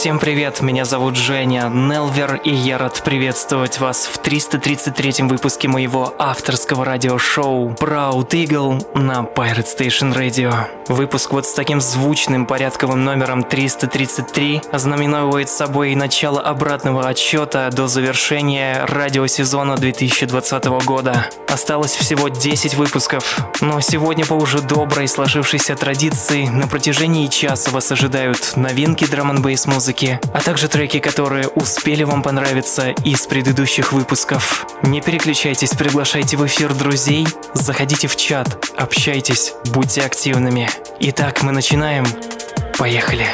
Всем привет, меня зовут Женя Нелвер, и я рад приветствовать вас в 333-м выпуске моего авторского радиошоу Proud Eagle на Pirate Station Radio. Выпуск вот с таким звучным порядковым номером 333 ознаменовывает собой начало обратного отсчета до завершения радиосезона 2020 года. Осталось всего 10 выпусков, но сегодня по уже доброй сложившейся традиции на протяжении часа вас ожидают новинки драм н музыки музыки, а также треки, которые успели вам понравиться из предыдущих выпусков. Не переключайтесь, приглашайте в эфир друзей, заходите в чат, общайтесь, будьте активными. Итак, мы начинаем. Поехали!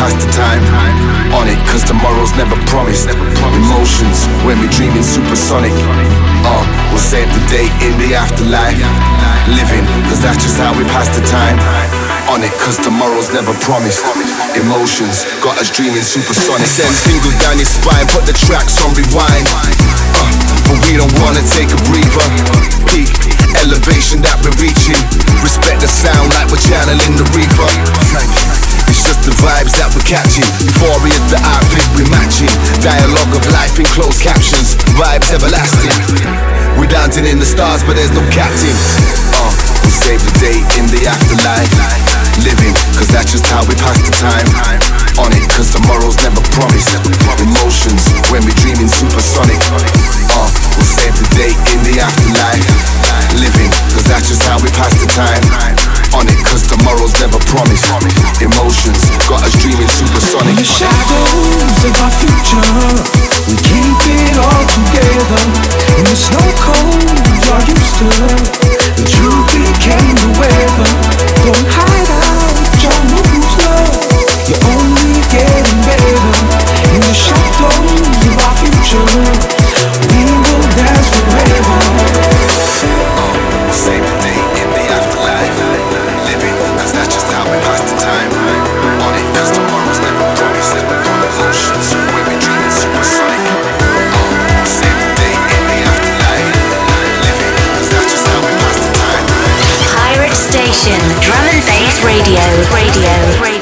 Pass the time. On it, cause tomorrow's never promised. Emotions when we're dreaming supersonic. Uh, we'll save the day in the afterlife. Living, cause that's just how we pass the time. On it, cause tomorrow's never promised. Emotions got us dreaming supersonic. Send tingles down your spine, put the tracks on rewind. Uh, but we don't wanna take a breather. Peak elevation that we're reaching. Respect the sound like we're channeling the reaper. It's just the vibes that we're catching. Euphoria's the outfit we're matching. Dialogue of life in closed captions. Vibes everlasting. We're dancing in the stars, but there's no captain. Uh, we save the day in the afterlife. Living, cause that's just how we pass the time. On it, cause tomorrow's never promised. Emotions when we're dreaming supersonic. Uh, we'll save the day in the afterlife. Living, cause that's just how we pass the time. On it, cause tomorrow's never promised. Emotions got us dreaming supersonic. In the shadows of our future, we keep it all together. In the snow cold, you're used to. The truth became the weather. Don't hide out, your moves love. You're only getting better. In the shadows of our future, Drum and Bass Radio, Radio, Radio,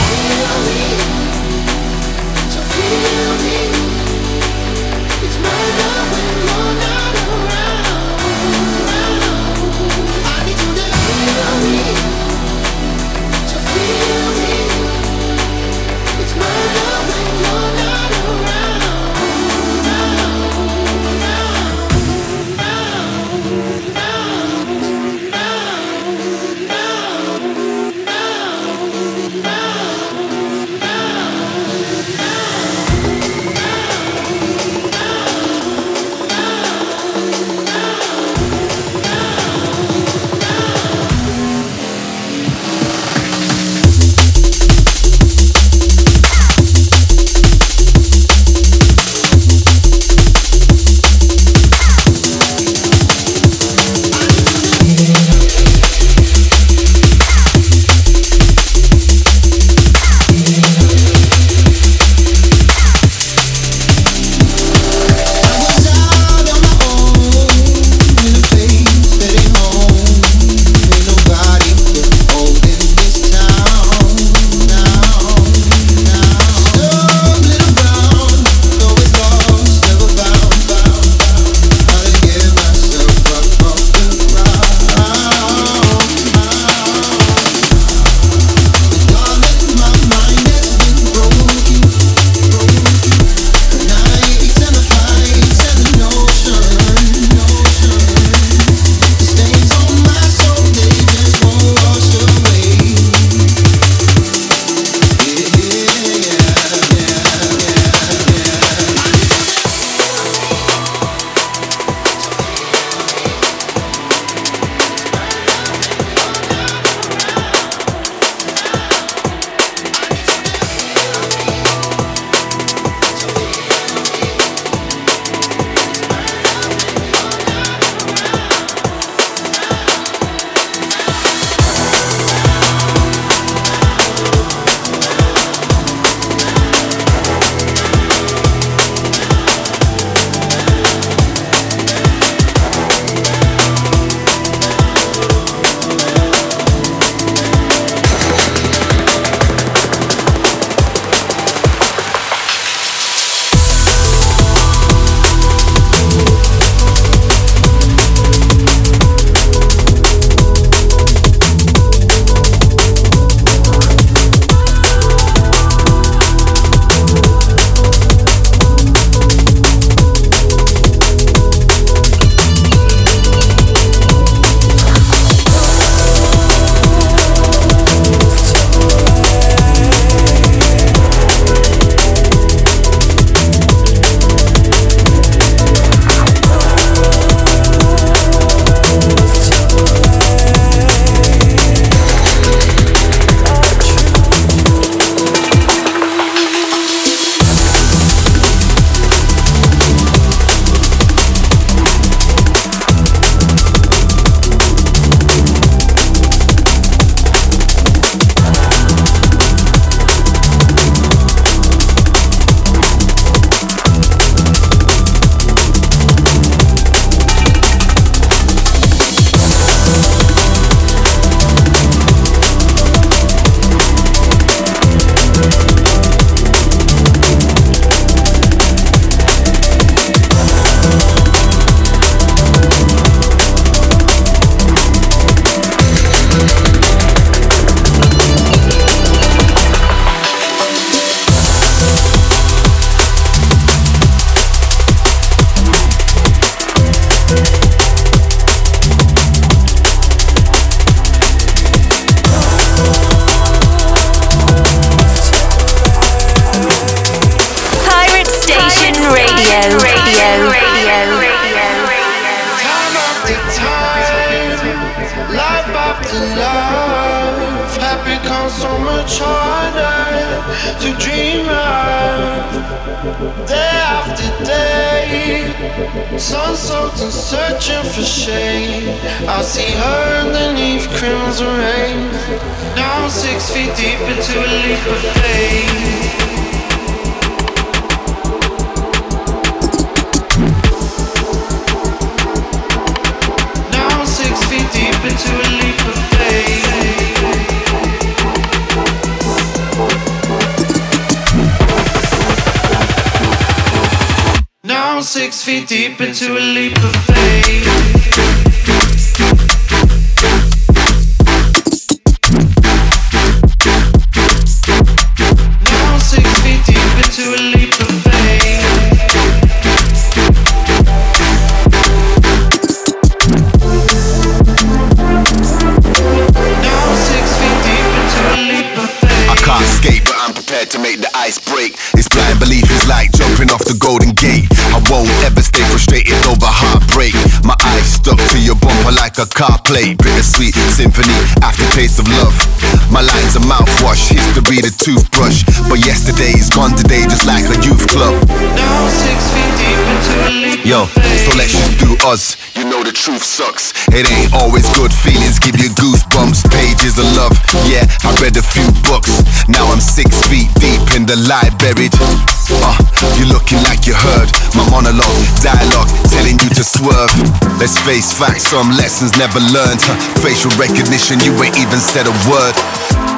Thank you. Is like jumping off the golden gate. I won't ever stay frustrated over heartbreak. My eyes stuck to your bumper like a car plate. Bittersweet symphony, aftertaste of love. My lines are mouthwash, history the toothbrush. But yesterday is gone today, just like a youth club. Now six feet deep into a leap. Yo, so let's just do us. You know the truth sucks. It ain't always good feelings, give you goosebumps. Pages of love, yeah, I read a few books. Now I'm six feet deep in the buried. You're looking like you heard my monologue, dialogue, telling you to swerve. Let's face facts, some lessons never learned. Huh, facial recognition, you ain't even said a word.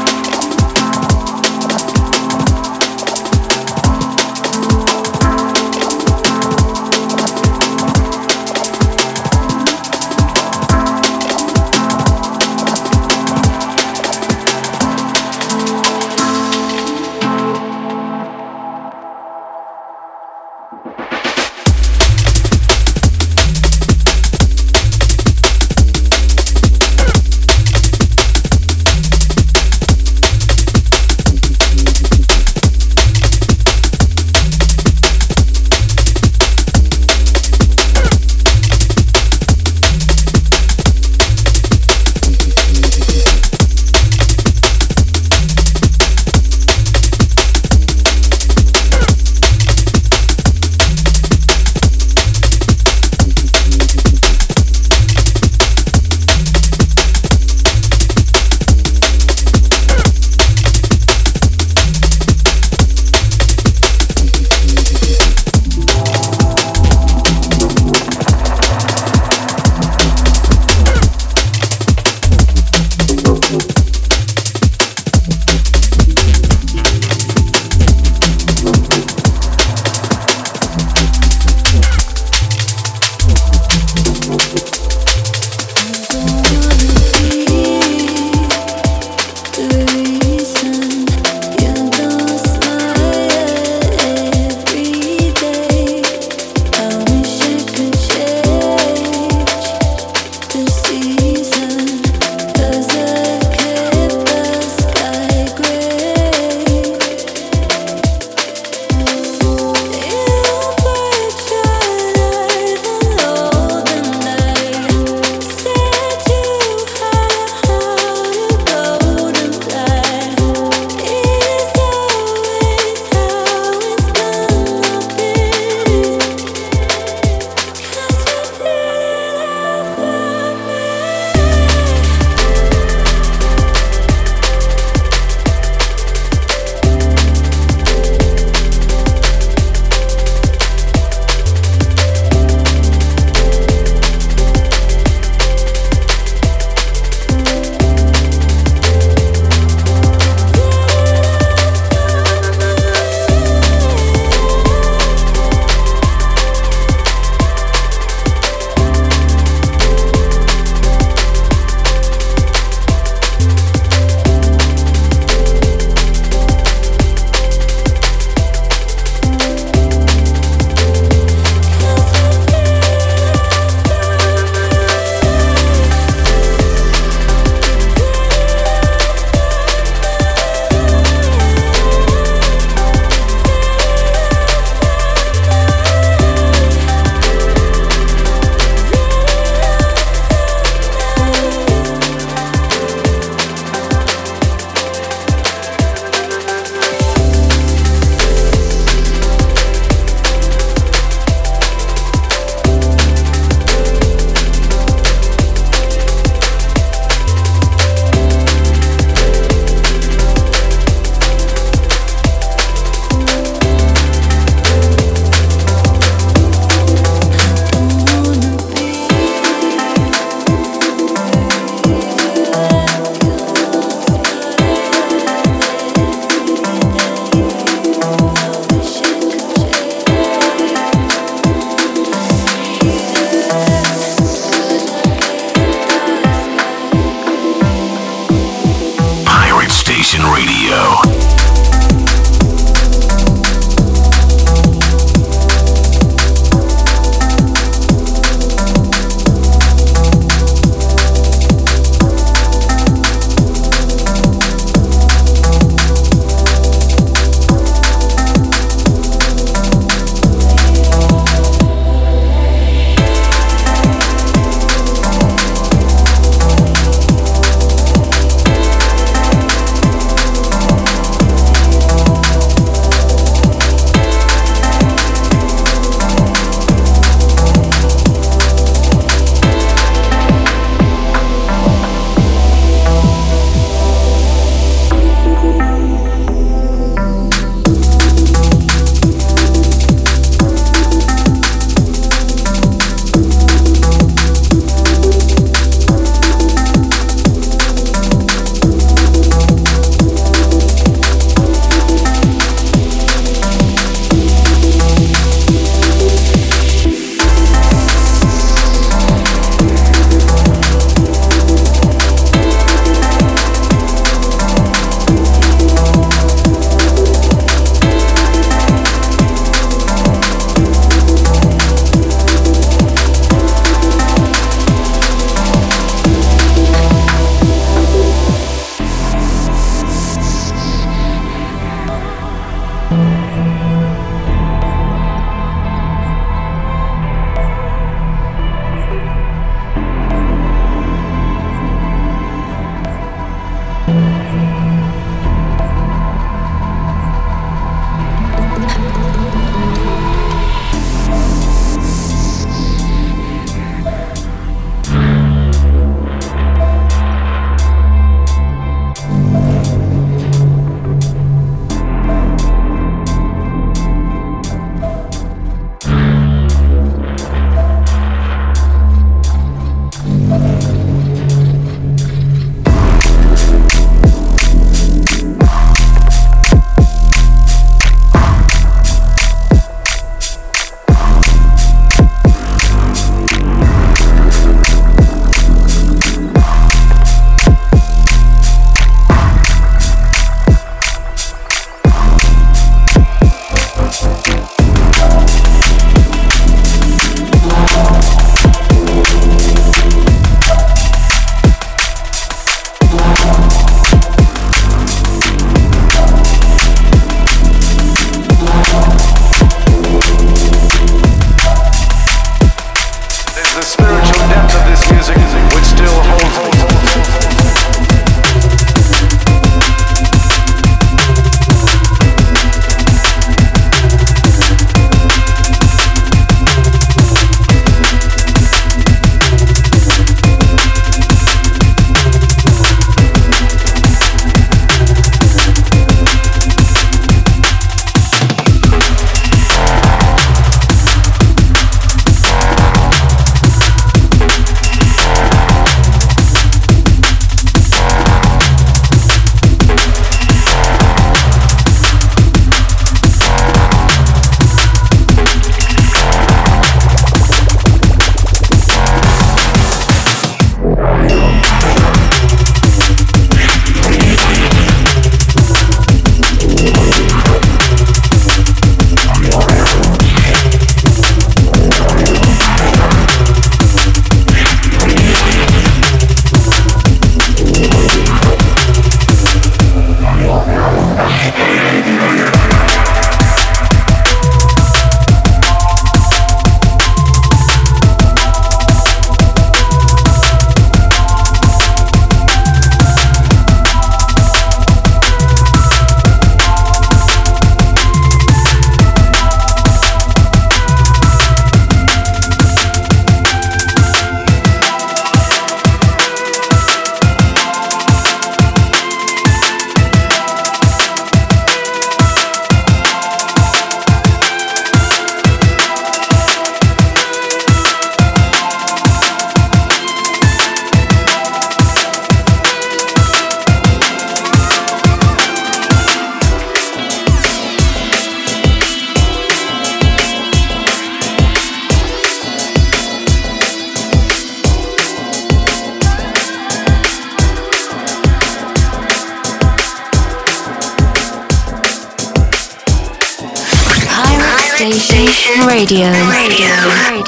Radio. Radio.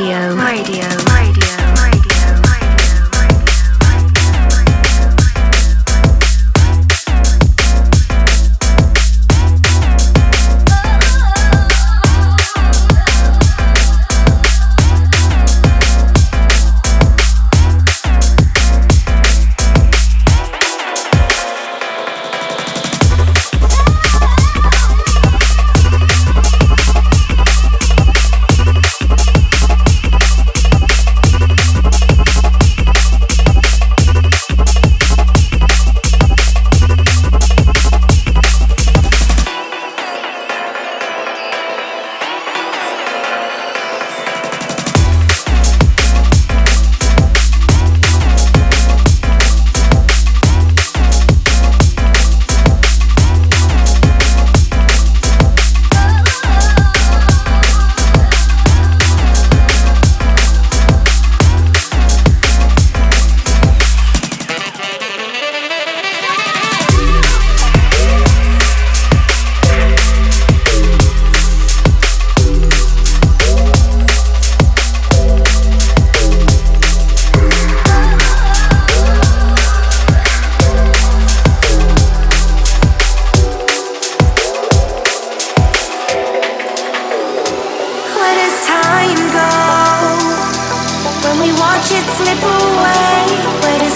watch it slip away.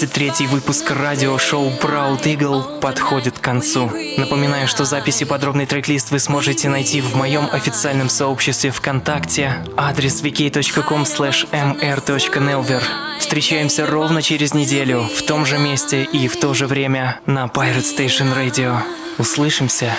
33 выпуск радиошоу Proud Eagle подходит к концу. Напоминаю, что записи подробный трек-лист вы сможете найти в моем официальном сообществе ВКонтакте. Адрес wiki.com mr.nelver. Встречаемся ровно через неделю в том же месте и в то же время на Pirate Station Radio. Услышимся!